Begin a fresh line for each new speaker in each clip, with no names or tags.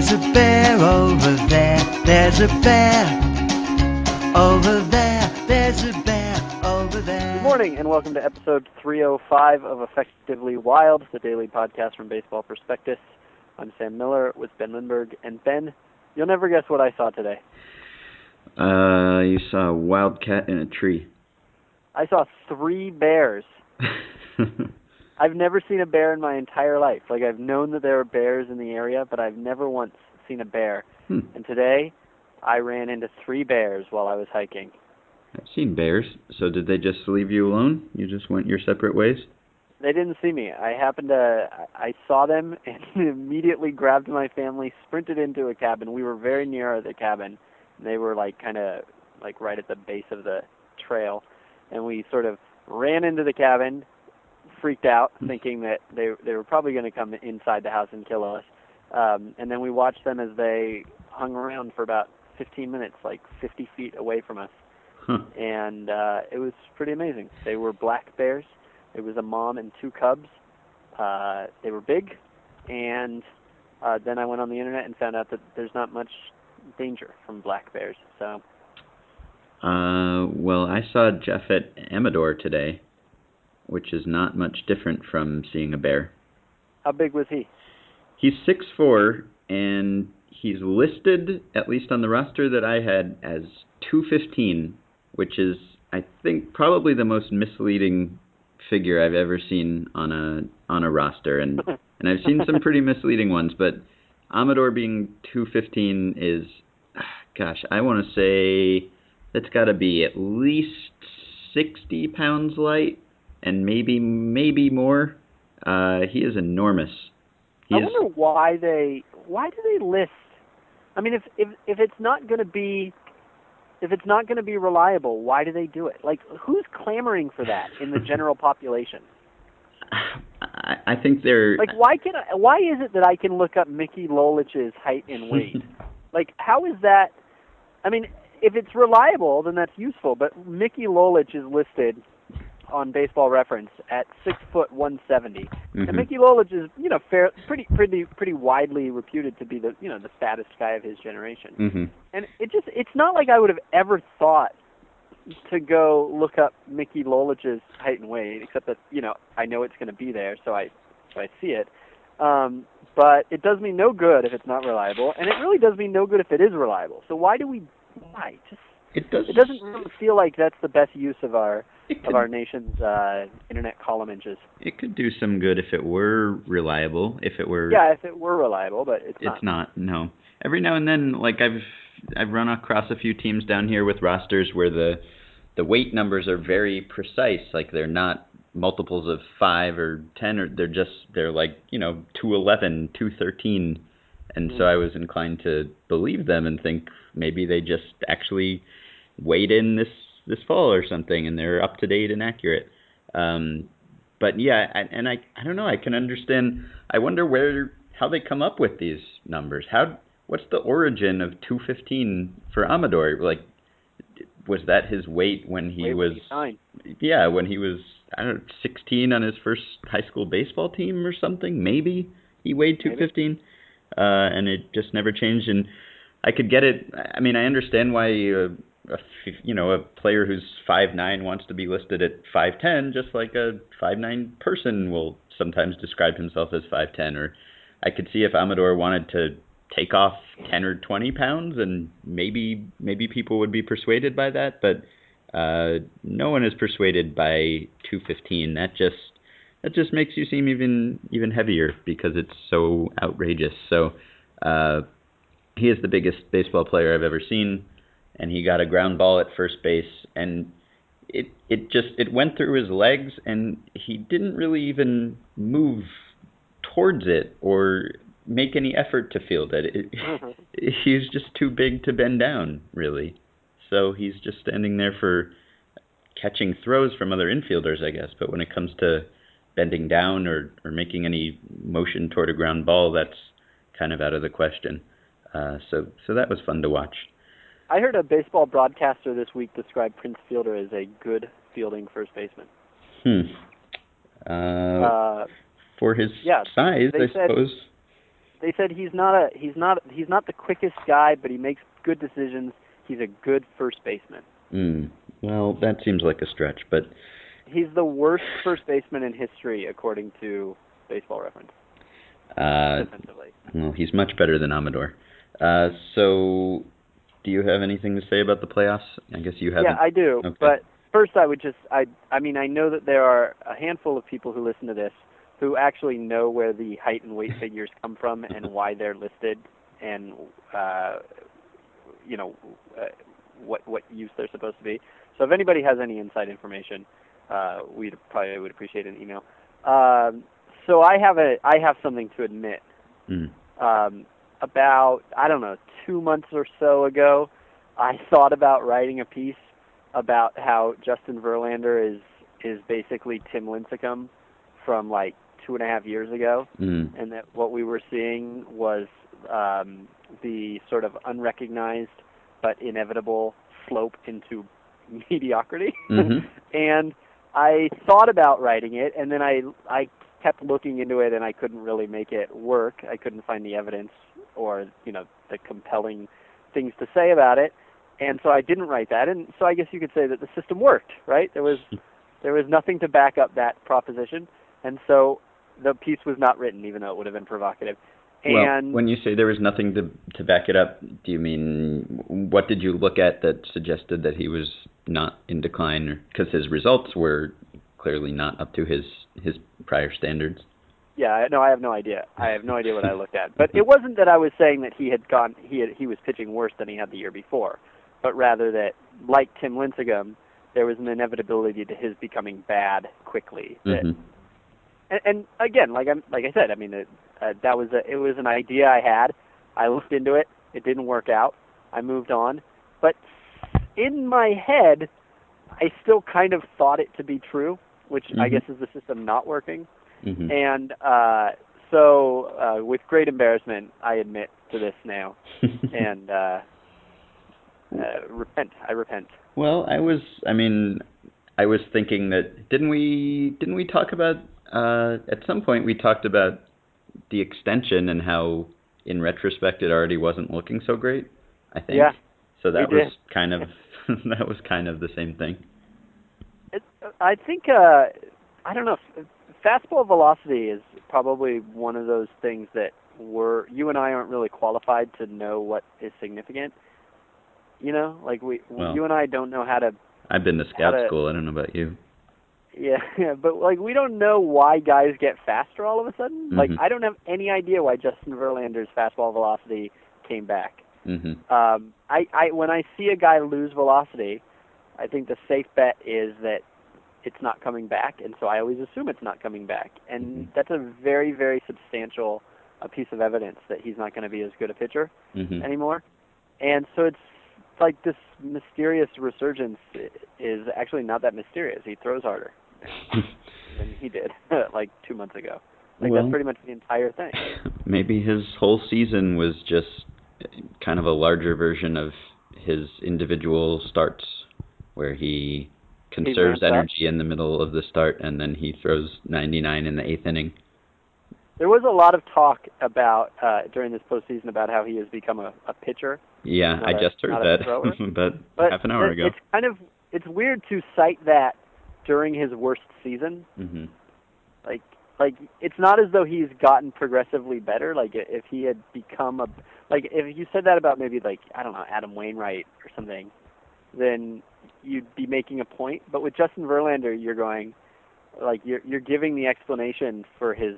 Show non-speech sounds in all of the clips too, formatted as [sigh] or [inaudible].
There's a bear over there. There's a bear over there. There's a bear over there.
Good morning, and welcome to episode 305 of Effectively Wild, the daily podcast from Baseball Prospectus. I'm Sam Miller with Ben Lindbergh. And Ben, you'll never guess what I saw today.
Uh, you saw a wildcat in a tree.
I saw three bears. [laughs] I've never seen a bear in my entire life. Like, I've known that there are bears in the area, but I've never once seen a bear.
Hmm.
And today, I ran into three bears while I was hiking.
I've seen bears. So did they just leave you alone? You just went your separate ways?
They didn't see me. I happened to I I saw them [laughs] and immediately grabbed my family, sprinted into a cabin. We were very near the cabin. They were like kind of like right at the base of the trail, and we sort of ran into the cabin, freaked out, thinking that they they were probably going to come inside the house and kill us. Um, and then we watched them as they hung around for about 15 minutes, like 50 feet away from us
Huh.
and uh, it was pretty amazing. They were black bears. It was a mom and two cubs. Uh, they were big, and uh, then I went on the internet and found out that there's not much danger from black bears. So
Uh, well, I saw Japhet Amador today, which is not much different from seeing a bear.
how big was he?
He's six four, and he's listed, at least on the roster that I had, as 215, which is, I think, probably the most misleading figure I've ever seen on a on a roster, and [laughs] and I've seen some pretty misleading ones, but Amador being 215 is, gosh, I want to say that's got to be at least 60 pounds light, and maybe maybe more. Uh, he is enormous. He
I
is-
wonder why they why do they list? I mean, if if if it's not going to be if it's not going to be reliable, why do they do it? Like, who's clamoring for that in the [laughs] general population?
I, I think they're
Like, why can I, why is it that I can look up Mickey Lolich's height and weight? [laughs] like, how is that? I mean, if it's reliable, then that's useful. But Mickey Lolich is listed on Baseball Reference at six foot one seventy,
Mhm.
and Mickey Lolich is you know fair, pretty pretty pretty widely reputed to be the you know the fattest guy of his generation.
hmm
And it just it's not like I would have ever thought to go look up Mickey Lolich's height and weight, except that, you know, I know it's gonna be there, so I so I see it. Um, but it does me no good if it's not reliable, and it really does me no good if it is reliable. So why do we why? Just
It does.
it doesn't really feel like that's the best use of our of our nation's uh internet column inches.
it could do some good if it were reliable. If it were.
Yeah, if it were reliable, but it's not.
It's not. No. Every now and then, like I've I've run across a few teams down here with rosters where the the weight numbers are very precise. Like they're not multiples of five or ten, or they're just they're like you know two eleven, two thirteen, and so
Mhm.
I was inclined to believe them and think maybe they just actually weighed in this this fall or something, and they're up to date and accurate. Um, but yeah, I, and I I don't know. I can understand. I wonder where how they come up with these numbers. How what's the origin of 215 for Amador? Like, was that his weight when he
Wait,
was?
fine.
Yeah, when he was I don't know 16 on his first high school baseball team or something. Maybe he weighed
Maybe.
215, uh, and it just never changed. And I could get it. I mean, I understand why. Uh, a you know, a player who's five nine wants to be listed at five ten, just like a five nine person will sometimes describe himself as five ten. Or I could see if Amador wanted to take off ten or twenty pounds, and maybe maybe people would be persuaded by that. But uh, no one is persuaded by two fifteen. That just that just makes you seem even even heavier because it's so outrageous. So uh, he is the biggest baseball player I've ever seen and he got a ground ball at first base and it it just it went through his legs and he didn't really even move towards it or make any effort to field it. it [laughs] he's just too big to bend down really. So he's just standing there for catching throws from other infielders I guess. But when it comes to bending down or or making any motion toward a ground ball that's kind of out of the question. Uh so so that was fun to watch
I heard a baseball broadcaster this week describe Prince Fielder as a good fielding first baseman.
Hmm. Uh,
Uh,
for his
yeah,
size, I
said-
suppose.
they said he's not a he's not he's not the quickest guy, but he makes good decisions. He's a good first baseman.
Mm. Well, that seems like a stretch, but
He's the worst first baseman in history, according to Baseball Reference,
uh, well, he's much better than Amador. Uh, so, do you have anything to say about the playoffs? I guess you haven't.
Yeah, I do.
Okay.
But first, I would just I I mean I know that there are a handful of people who listen to this who actually know where the height and weight figures come from and [laughs] why they're listed and uh, you know uh, what what use they're supposed to be. So if anybody has any inside information, uh, we'd probably would appreciate an email. Um, so I have a I have something to admit.
Mm.
Um, about I don't know two months or so ago, I [laughs] thought about writing a piece about how Justin Verlander is is basically Tim Lincecum from like two and a half years ago,
Mm.
and that what we were seeing was um, the sort of unrecognized but inevitable slope into [laughs] mediocrity.
Mhm. [laughs]
and I thought about writing it, and then I I kept looking into it, and I couldn't really make it work. I couldn't find the evidence or you know the compelling things to say about it, and so I didn't write that. And so I guess you could say that the system worked, right? There was hmm. there was nothing to back up that proposition, and so the piece was not written, even though it would have been provocative.
Well,
And
when you say there was nothing to to back it up, do you mean what did you look at that suggested that he was not in decline? Because his results were clearly not up to his his prior standards.
Yeah, no, I have no idea. I have no idea what I looked at. [laughs] But it wasn't that I was saying that he had gone he had he was pitching worse than he had the year before, but rather that like Tim Lincecum, there was an inevitability to his becoming bad quickly. That,
Mhm.
and, and again, like I'm like I said, I mean it, uh, that was a it was an idea I had. I looked into it. It didn't work out. I moved on. But in my head, I still kind of thought it to be true, which I
Mhm.
guess is the system not working.
Mhm.
And uh, so, uh, with great embarrassment, I admit to this now, [laughs] and uh, uh, repent. I repent.
well, I was. I mean, I was thinking that didn't we didn't we talk about uh, at some point we talked about the extension and how in retrospect it already wasn't looking so great. I think.
Yeah,
So that was kind of [laughs] that was kind of the same thing.
I think uh, I don't know. Fastball velocity is probably one of those things that we're you and I aren't really qualified to know what is significant. You know, like we
Well.
you and I don't know how to
I've been to scout
to-
school. I don't know about you.
Yeah, [laughs] but like we don't know why guys get faster all of a sudden. Like
Mhm.
I don't have any idea why Justin Verlander's fastball velocity came back.
Mhm.
Um, I, I when I see a guy lose velocity, I think the safe bet is that it's not coming back, and so I always assume it's not coming back, and
Mhm.
that's a very very substantial a piece of evidence that he's not going to be as good a pitcher
Mhm.
anymore. And so it's like this mysterious resurgence is actually not that mysterious. He throws harder [laughs] than he did [laughs] like two months ago. Like
Well-
that's pretty much the entire thing. [laughs]
Maybe his whole season was just kind of a larger version of his individual starts, where he conserves energy in the middle of the start and then he throws 99 in the eighth inning.
There was a lot of talk about uh, during this postseason about how he has become a, a pitcher.
Yeah, I
a-
just heard that about [laughs]
But
half an hour ago.
it's kind of it's weird to cite that during his worst season.
Mhm.
Like like it's not as though he's gotten progressively better. Like if he had become a like if you said that about maybe like I don't know Adam Wainwright or something, then you'd be making a point. But with Justin Verlander, you're going like you're you're giving the explanation for his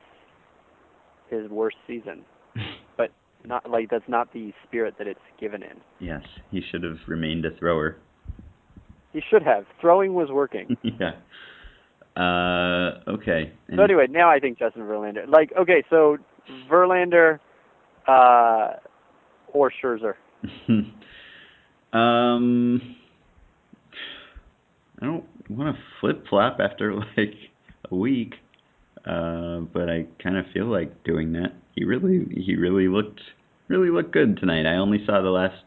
his worst season, [laughs] but not like that's not the spirit that it's given in.
yes, he should have remained a thrower.
He should have. Throwing was working. [laughs]
yeah. Uh, okay. And-
So anyway, now I think Justin Verlander. Like, okay, so Verlander uh, or Scherzer. [laughs]
um, I don't want to flip flop after [laughs] like a week, uh, but I kind of feel like doing that. He really, he really looked, really looked good tonight. I only saw the last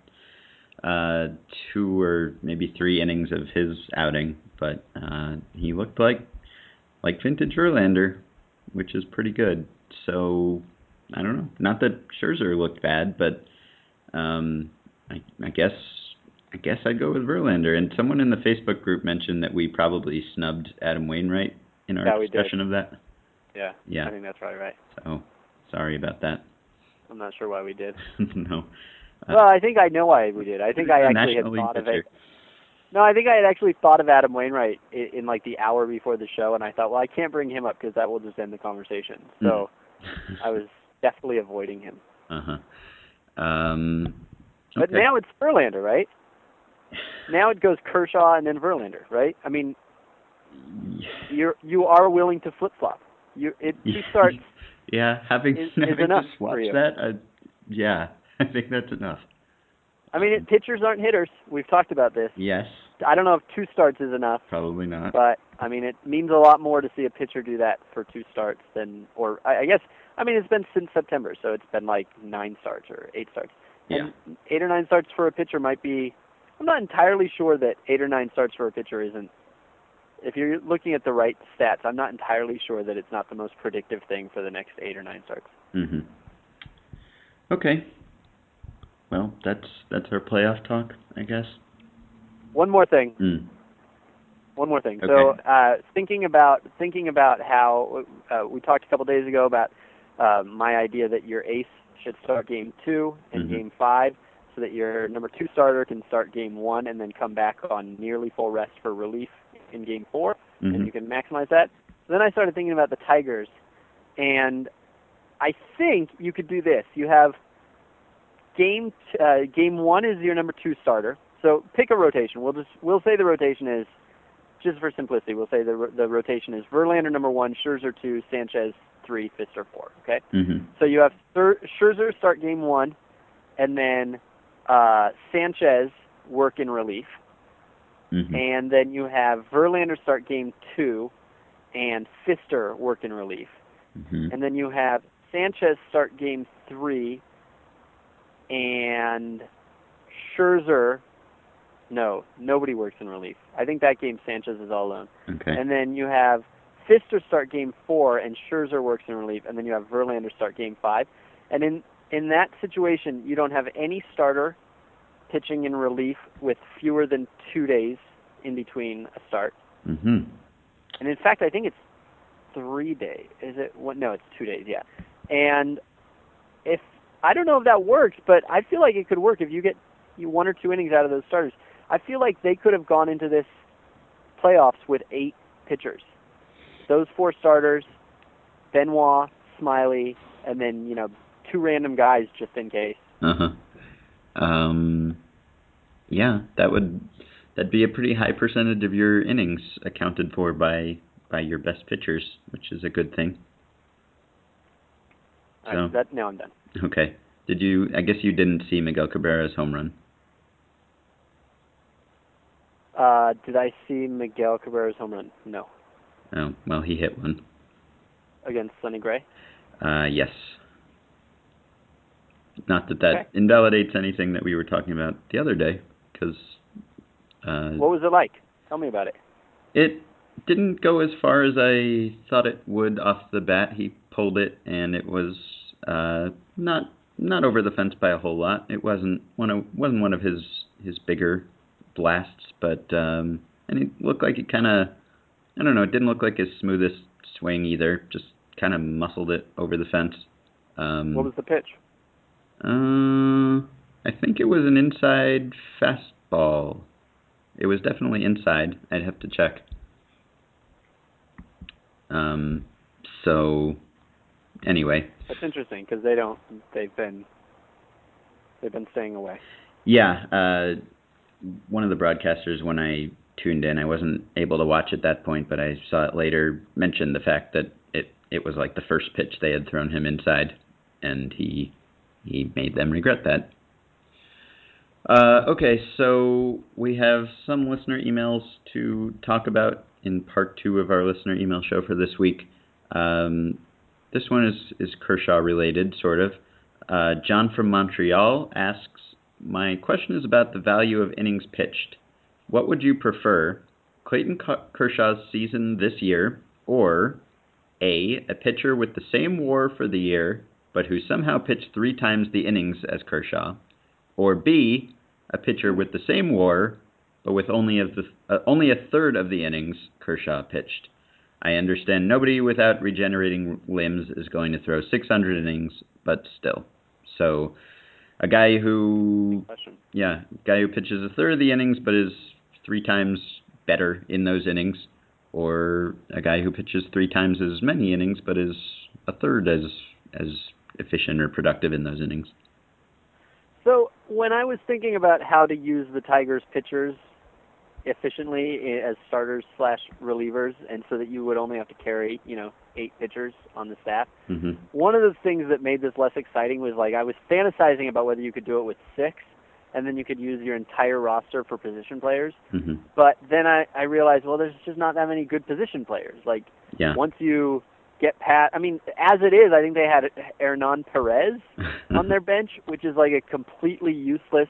uh, two or maybe three innings of his outing, but uh, he looked like like vintage Verlander, which is pretty good. So I don't know. Not that Scherzer looked bad, but um, I, I guess I guess I'd go with Verlander. And someone in the Facebook group mentioned that we probably snubbed Adam Wainwright in our
Yeah,
discussion of that.
Yeah.
Yeah.
I think that's probably right.
So sorry about that.
I'm not sure why we did. [laughs]
no. Uh,
well, I think I know why we did. I think I actually had thought of
pitcher.
it. No, I think I had actually thought of Adam Wainwright in, in like the hour before the show, and I thought, well, I can't bring him up because that will just end the conversation. So [laughs] I was definitely avoiding him.
uh huh. Um.
But now it's Verlander, right? Now it goes Kershaw and then Verlander, right? I mean, you're you are willing to flip flop. You it two [laughs] starts.
yeah, having
is- is
having
enough
just
for
watched that, I, yeah, [laughs] I think that's enough.
I mean, it, pitchers aren't hitters. We've talked about this.
Yes,
I don't know if two starts is enough,
probably not.
but I mean, it means a lot more to see a pitcher do that for two starts than, or I, I guess, I mean, it's been since September, so it's been like nine starts or eight starts.
yeah.
Eight or nine starts for a pitcher might be. I'm not entirely sure that eight or nine starts for a pitcher isn't. If you're looking at the right stats, I'm not entirely sure that it's not the most predictive thing for the next eight or nine starts.
Mm-hmm. Okay. Well, that's that's our playoff talk, I guess.
One more thing.
Mm.
One more thing.
Okay.
So, uh, thinking about thinking about how uh, we talked a couple days ago about uh, my idea that your ace should start game two and
Mhm.
game five, so that your number two starter can start game one and then come back on nearly full rest for relief in game 4 and
Mhm.
you can maximize that. Then I started thinking about the Tigers, and I think you could do this. You have game t- uh, game one is your number two starter. So pick a rotation. We'll just we'll say the rotation is just for simplicity. We'll say the ro- the rotation is Verlander number one, Scherzer two, Sanchez three, Fister four. Okay.
Mhm.
So you have Scherzer start game one, and then uh, Sanchez work in relief,
Mhm.
and then you have Verlander start game two, and Fister work in relief,
Mhm.
and then you have Sanchez start game three, and Scherzer. No, nobody works in relief. I think that game Sanchez is all alone.
Okay.
And then you have Fister start game four, and Scherzer works in relief, and then you have Verlander start game five. And in in that situation, you don't have any starter pitching in relief with fewer than two days in between a start.
Mhm.
And in fact, I think it's three days. Is it? What? No, it's two days. Yeah. And if I don't know if that works, but I feel like it could work if you get you one or two innings out of those starters. I feel like they could have gone into this playoffs with eight pitchers. Those four starters, Benoit, Smyly, and then you know two random guys just in case.
Uh-huh. Um yeah, that would that'd be a pretty high percentage of your innings accounted for by by your best pitchers, which is a good thing.
Right,
So-
that now I'm done.
Okay. Did you I guess you didn't see Miguel Cabrera's home run.
Uh, did I see Miguel Cabrera's home run? No,
Oh, well, he hit one.
against Sonny Gray.
Uh yes. Not that that
Okay.
invalidates anything that we were talking about the other day cuz uh
What was it like? Tell me about it.
It didn't go as far as I thought it would off the bat. He pulled it, and it was uh, not not over the fence by a whole lot. It wasn't one of wasn't one of his his bigger blasts, but um, and it looked like it kind of I don't know. It didn't look like his smoothest swing either. Just kind of muscled it over the fence. Um,
What was the pitch?
Uh, I think it was an inside fastball. It was definitely inside. I'd have to check. Um, so anyway,
That's interesting because they don't. They've been. They've been staying away.
yeah, uh, one of the broadcasters when I tuned in, I wasn't able to watch at that point, but I saw it later Mentioned the fact that it it was like the first pitch they had thrown him inside, and he he made them regret that. Uh, okay, so we have some listener emails to talk about in part two of our listener email show for this week. Um, this one is, is Kershaw related, sort of. Uh, John from Montreal asks My question is about the value of innings pitched. What would you prefer, Clayton Kershaw's season this year, or A, a pitcher with the same WAR for the year but who somehow pitched three times the innings as Kershaw, or B, a pitcher with the same WAR but with only of the uh, only a third of the innings Kershaw pitched. I understand nobody without regenerating limbs is going to throw 600 innings, but still. So, a guy who, yeah, guy who pitches a third of the innings but is three times better in those innings, or a guy who pitches three times as many innings but is a third as as efficient or productive in those innings.
So when I was thinking about how to use the Tigers pitchers efficiently as starters slash relievers, and so that you would only have to carry you know eight pitchers on the staff.
Mm-hmm.
One of the things that made this less exciting was like I was fantasizing about whether you could do it with six, and then you could use your entire roster for position players.
Mm-hmm.
But then I I realized well there's just not that many good position players. Like
yeah.
once you get pat I mean as it is I think they had Hernan Perez [laughs] on their bench, which is like a completely useless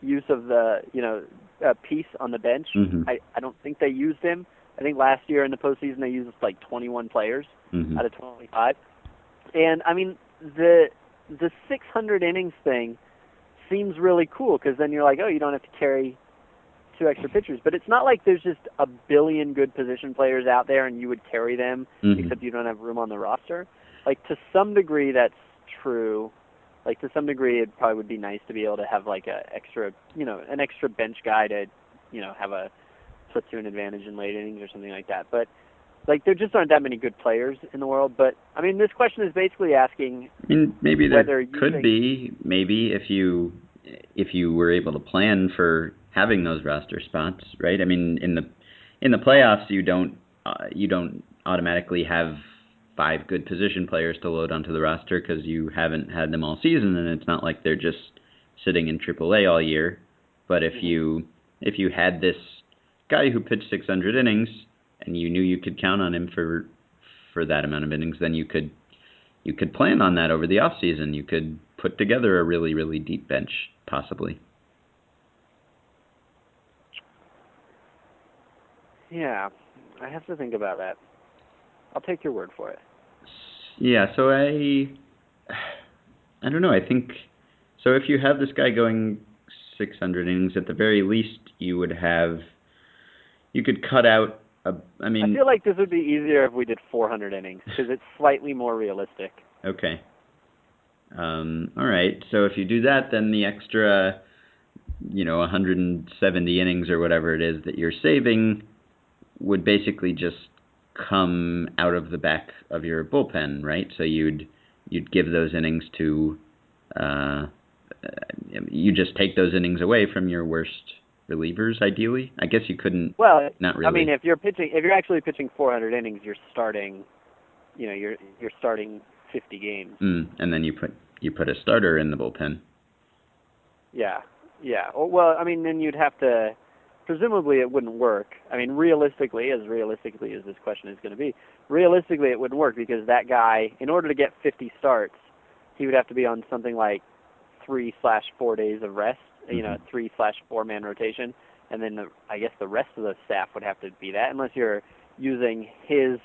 use of the you know uh, piece on the bench.
Mm-hmm.
I I don't think they used him. I think last year in the postseason they used like 21 players
mm-hmm.
out of 25. And I mean the the 600 innings thing seems really cool because then you're like, oh, you don't have to carry two extra pitchers. But it's not like there's just a billion good position players out there and you would carry them,
mm-hmm.
except you don't have room on the roster. Like to some degree, that's true like to some degree it probably would be nice to be able to have like a extra you know an extra bench guy to you know have a platoon advantage in late innings or something like that but like there just aren't that many good players in the world but i mean this question is basically asking
i mean maybe there could
think,
be maybe if you if you were able to plan for having those roster spots right i mean in the in the playoffs you don't uh, you don't automatically have five good position players to load onto the roster because you haven't had them all season, and it's not like they're just sitting in AAA all year. But if you if you had this guy who pitched 600 innings and you knew you could count on him for for that amount of innings, then you could you could plan on that over the off season. You could put together a really really deep bench possibly.
Yeah, I have to think about that. I'll take your word for it.
Yeah, so I I don't know. I think so. If you have this guy going 600 innings, at the very least, you would have you could cut out. A, I mean,
I feel like this would be easier if we did 400 innings because it's slightly more realistic.
Okay. Um, all right. So if you do that, then the extra, you know, 170 innings or whatever it is that you're saving would basically just come out of the back of your bullpen, right? So you'd you'd give those innings to uh, you just take those innings away from your worst relievers ideally. I guess you couldn't
Well,
not really.
I mean if you're pitching if you're actually pitching 400 innings, you're starting you know, you're you're starting 50 games.
Mm, and then you put you put a starter in the bullpen.
Yeah. Yeah. Well, I mean then you'd have to presumably it wouldn't work. I mean, realistically, as realistically as this question is going to be, realistically it wouldn't work because that guy, in order to get 50 starts, he would have to be on something like three slash four days of rest. Mm-hmm. You know,
Mm-hmm.
three slash four man rotation, and then the, I guess the rest of the staff would have to be that, unless you're using his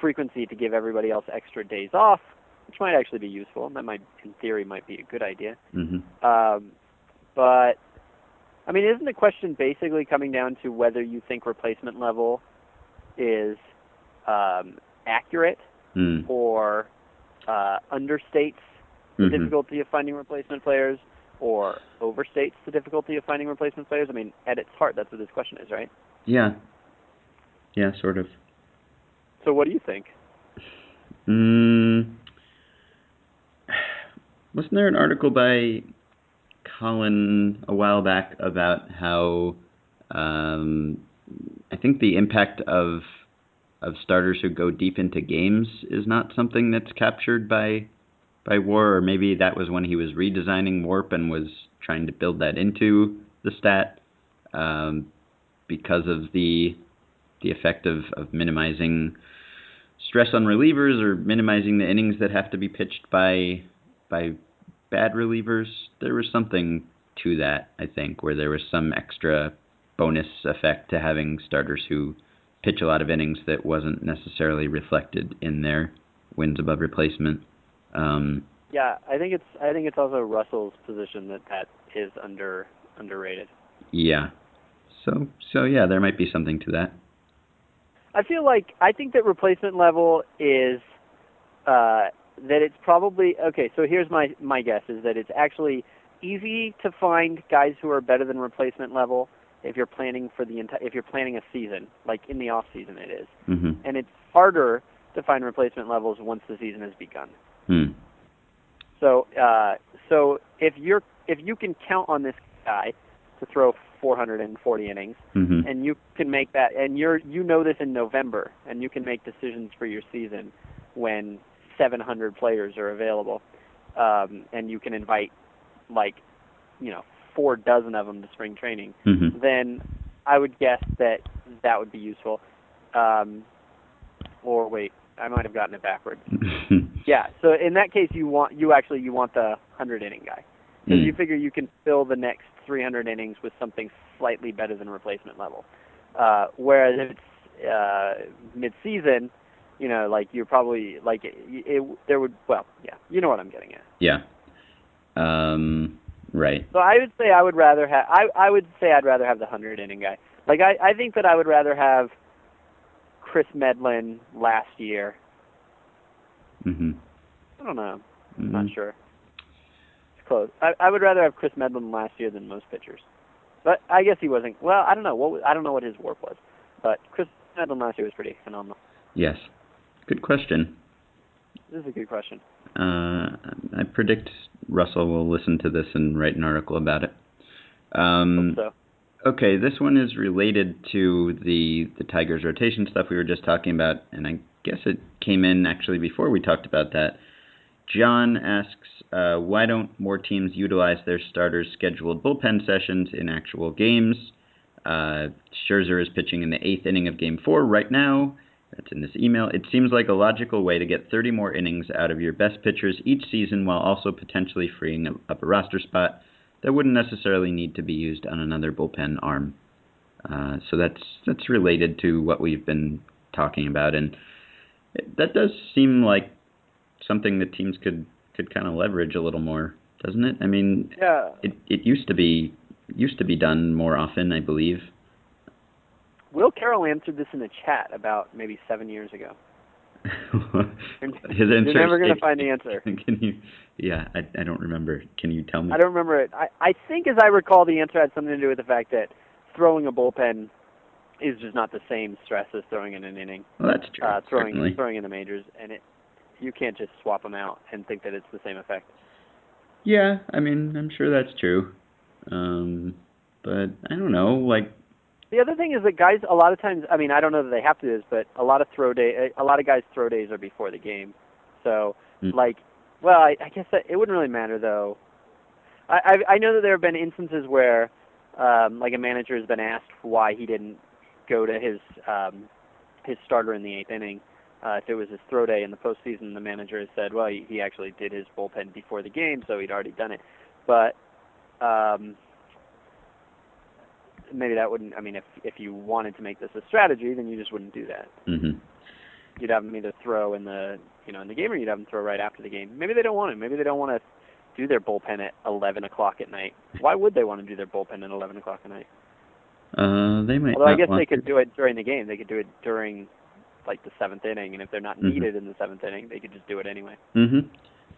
frequency to give everybody else extra days off, which might actually be useful. That might, in theory, might be a good idea.
Mm-hmm.
Um, but I mean, isn't the question basically coming down to whether you think replacement level is um, accurate
Mm.
or uh, understates the
Mhm.
difficulty of finding replacement players or overstates the difficulty of finding replacement players? I mean, at its heart, that's what this question is, right?
Yeah. Yeah, sort of.
So, what do you think?
Mm, [sighs] wasn't there an article by Colin a while back about how um, I think the impact of of starters who go deep into games is not something that's captured by by WAR, or maybe that was when he was redesigning WARP and was trying to build that into the stat um, because of the the effect of, of minimizing stress on relievers or minimizing the innings that have to be pitched by by bad relievers. There was something to that, I think, where there was some extra bonus effect to having starters who pitch a lot of innings that wasn't necessarily reflected in their wins above replacement. Um,
Yeah, I think it's I think it's also Russell's position that that is under underrated.
yeah. So so yeah, there might be something to that.
I feel like I think that replacement level is uh, that it's probably okay. So here's my my guess is that it's actually easy to find guys who are better than replacement level if you're planning for the enti- if you're planning a season like in the off season it is,
hmm
and it's harder to find replacement levels once the season has begun.
Hmm.
So uh, so if you're if you can count on this guy to throw 440 innings
hmm
and you can make that and you're you know this in November and you can make decisions for your season when 700 players are available. Um, and you can invite like you know four dozen of them to spring training.
Hmm
then I would guess that that would be useful. Um, or wait I might have gotten it backwards. [laughs] Yeah so in that case you want you actually you want the 100 inning guy. Because
Mm.
you figure you can fill the next 300 innings with something slightly better than replacement level. Uh, whereas if it's uh, mid-season, you know, like you're probably like it, it, there would well, yeah, you know what I'm getting at.
yeah. Um. Right.
So I would say I would rather have I I would say I'd rather have the 100 inning guy. Like I I think that I would rather have Kris Medlen last year.
hmm
I don't know. I'm not sure. It's close. I I would rather have Kris Medlen last year than most pitchers. But I guess he wasn't. Well, I don't know what was, I don't know what his work was. But Kris Medlen last year was pretty phenomenal.
Yes. Good question.
This is a good question.
Uh, I predict Russell will listen to this and write an article about it. Um,
so
Okay, this one is related to the the Tigers rotation stuff we were just talking about, and I guess it came in actually before we talked about that. John asks, uh, why don't more teams utilize their starters' scheduled bullpen sessions in actual games? Uh, Scherzer is pitching in the eighth inning of Game Four right now. That's in this email. It seems like a logical way to get 30 more innings out of your best pitchers each season while also potentially freeing up a roster spot that wouldn't necessarily need to be used on another bullpen arm. Uh, so that's that's related to what we've been talking about, and it, that does seem like something that teams could could kind of leverage a little more, doesn't it? I mean,
yeah,
it it used to be used to be done more often, I believe.
Will Carroll answered this in the chat about maybe seven years ago. [laughs]
His
You're never gonna find the answer. [laughs]
Can you? Yeah, I I don't remember. Can you tell me?
I don't remember it. I I think as I recall, the answer had something to do with the fact that throwing a bullpen is just not the same stress as throwing in an inning.
Well, that's true.
uh, throwing
certainly.
throwing in the majors, and it you can't just swap them out and think that it's the same effect.
Yeah, I mean, I'm sure that's true. Um, but I don't know, like,
The other thing is that guys a lot of times, I mean, I don't know that they have to do this, but a lot of throw day, a lot of guys throw days are before the game, so
Mm.
like, well, I, I guess that it wouldn't really matter though. I I, I know that there have been instances where, um, like a manager has been asked why he didn't go to his um, his starter in the eighth inning. Uh, if it was his throw day in the postseason, the manager has said, well, he, he actually did his bullpen before the game, so he'd already done it. But um, maybe that wouldn't. I mean, if if you wanted to make this a strategy, then you just wouldn't do that.
mhm.
You'd have them either throw in the you know in the game, or you'd have them throw right after the game. Maybe they don't want to. Maybe they don't want to do their bullpen at 11 o'clock at night. Why would they want to do their bullpen at 11 o'clock at night?
Uh, they might.
Although I guess they could
to.
do it during the game. They could do it during like the seventh inning, and if they're not
Mhm.
needed in the seventh inning, they could just do it anyway.
Mm-hmm.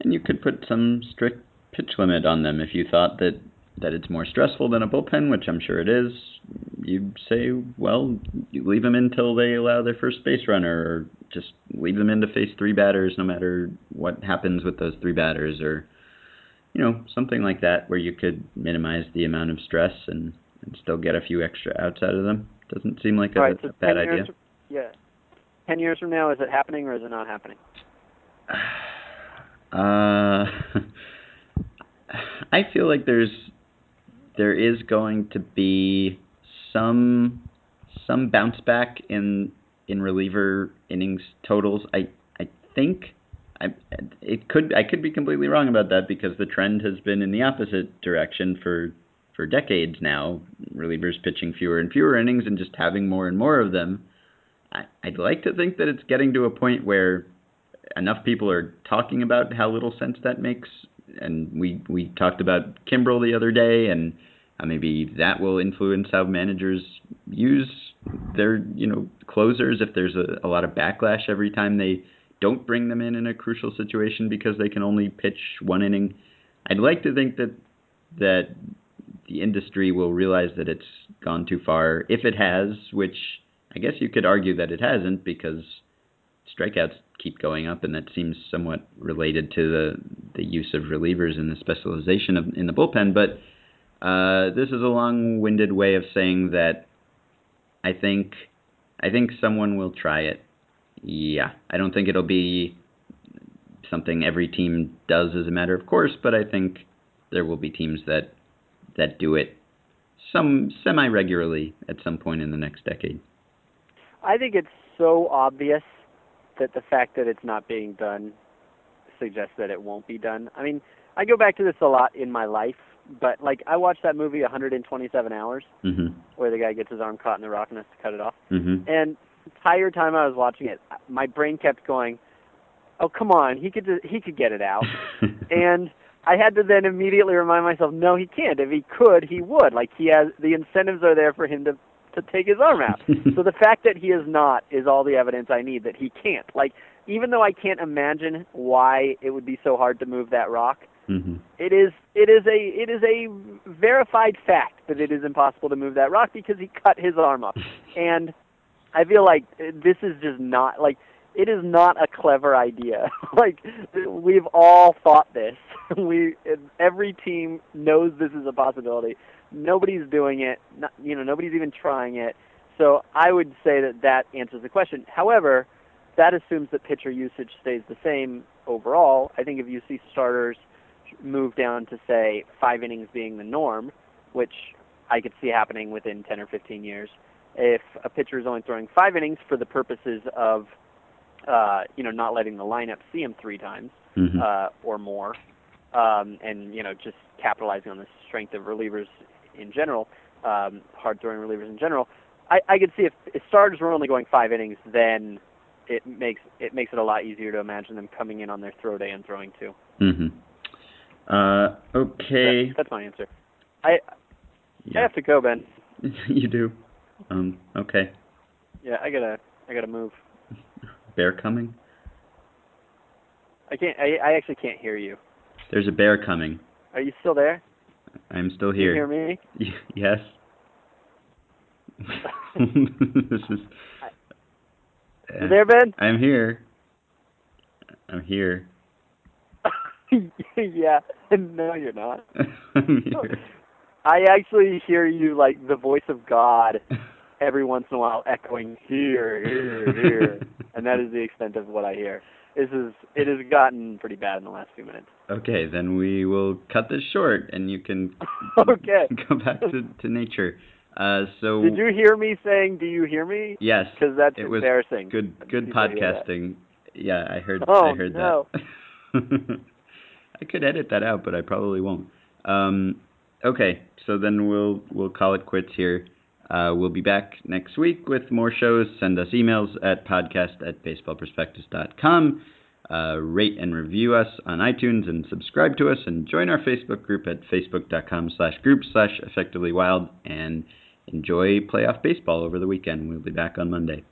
And you could put some strict pitch limit on them if you thought that that it's more stressful than a bullpen, which I'm sure it is. You'd say, well, you leave them until they allow their first base runner, or just leave them in to face three batters, no matter what happens with those three batters, or you know something like that, where you could minimize the amount of stress and, and still get a few extra outs out of them. Doesn't seem like a,
right, so
a bad
10
idea.
yeah. Ten years from now, is it happening or is it not happening? [sighs]
Uh, [laughs] I feel like there's there is going to be some some bounce back in in reliever innings totals. I I think I it could I could be completely wrong about that because the trend has been in the opposite direction for for decades now. Relievers pitching fewer and fewer innings and just having more and more of them. I, I'd like to think that it's getting to a point where enough people are talking about how little sense that makes, and we we talked about Kimbrel the other day, and uh, maybe that will influence how managers use their you know closers if there's a, a lot of backlash every time they don't bring them in in a crucial situation because they can only pitch one inning. I'd like to think that that the industry will realize that it's gone too far. If it has, which I guess you could argue that it hasn't because strikeouts keep going up, and that seems somewhat related to the the use of relievers and the specialization of in the bullpen. But uh, this is a long-winded way of saying that I think I think someone will try it. Yeah, I don't think it'll be something every team does as a matter of course, but I think there will be teams that that do it some semi regularly at some point in the next decade.
I think it's so obvious that the fact that it's not being done suggests that it won't be done. I mean, I go back to this a lot in my life, but like I watched that movie 127 Hours,
Mm-hmm.
where the guy gets his arm caught in the rock and has to cut it off.
Mm-hmm.
And the entire time I was watching it, my brain kept going, "Oh, come on, he could he could get it out." [laughs] and I had to then immediately remind myself, no, he can't. If he could, he would. Like he has the incentives are there for him to to take his arm out. [laughs] so the fact that he is not is all the evidence I need that he can't. Like even though I can't imagine why it would be so hard to move that rock,
mm-hmm.
it is it is a it is a verified fact that it is impossible to move that rock because he cut his arm off. [laughs] And I feel like this is just not like it is not a clever idea. [laughs] like we've all thought this. we every team knows this is a possibility. Nobody's doing it. Not, you know, nobody's even trying it. So I would say that that answers the question. However, that assumes that pitcher usage stays the same overall. I think if you see starters move down to say five innings being the norm, which I could see happening within 10 or 15 years, if a pitcher is only throwing five innings for the purposes of uh, you know not letting the lineup see him three times
Mm-hmm.
uh, or more, um, and you know just capitalizing on the strength of relievers in general, um, hard throwing relievers in general. I, I could see if, if starters were only going five innings, then it makes it makes it a lot easier to imagine them coming in on their throw day and throwing two.
Mm-hmm. Uh, okay.
That, that's my answer. I I have to go, Ben. [laughs]
you do. Um. Okay.
Yeah, I gotta I gotta move.
Bear coming.
I can't. I, I actually can't hear you.
There's a bear coming.
Are you still there?
I'm still here.
Can you hear me? [laughs]
Y- yes. [laughs] this is.
You there, Ben?
Uh, I'm here. I'm here. [laughs]
yeah. No, you're not.
I'm here.
I actually hear you like the voice of God every once in a while echoing here, here, here, and that is the extent of what I hear. This is it has gotten pretty bad in the last few minutes.
Okay, then we will cut this short, and you can [laughs]
Okay. [laughs]
go back to, to nature. Uh, so
Did you hear me saying, "Do you hear me?"
yes,
Because that's
it was
embarrassing.
good. Good podcasting. Yeah, I heard.
Oh,
I heard
no.
that. [laughs] I could edit that out, but I probably won't. Um, okay, so then we'll we'll call it quits here. Uh, we'll be back next week with more shows. Send us emails at podcast at baseballprospectus.com. Uh, rate and review us on iTunes and subscribe to us and join our Facebook group at facebook.com slash group slash effectively wild and enjoy playoff baseball over the weekend. We'll be back on Monday.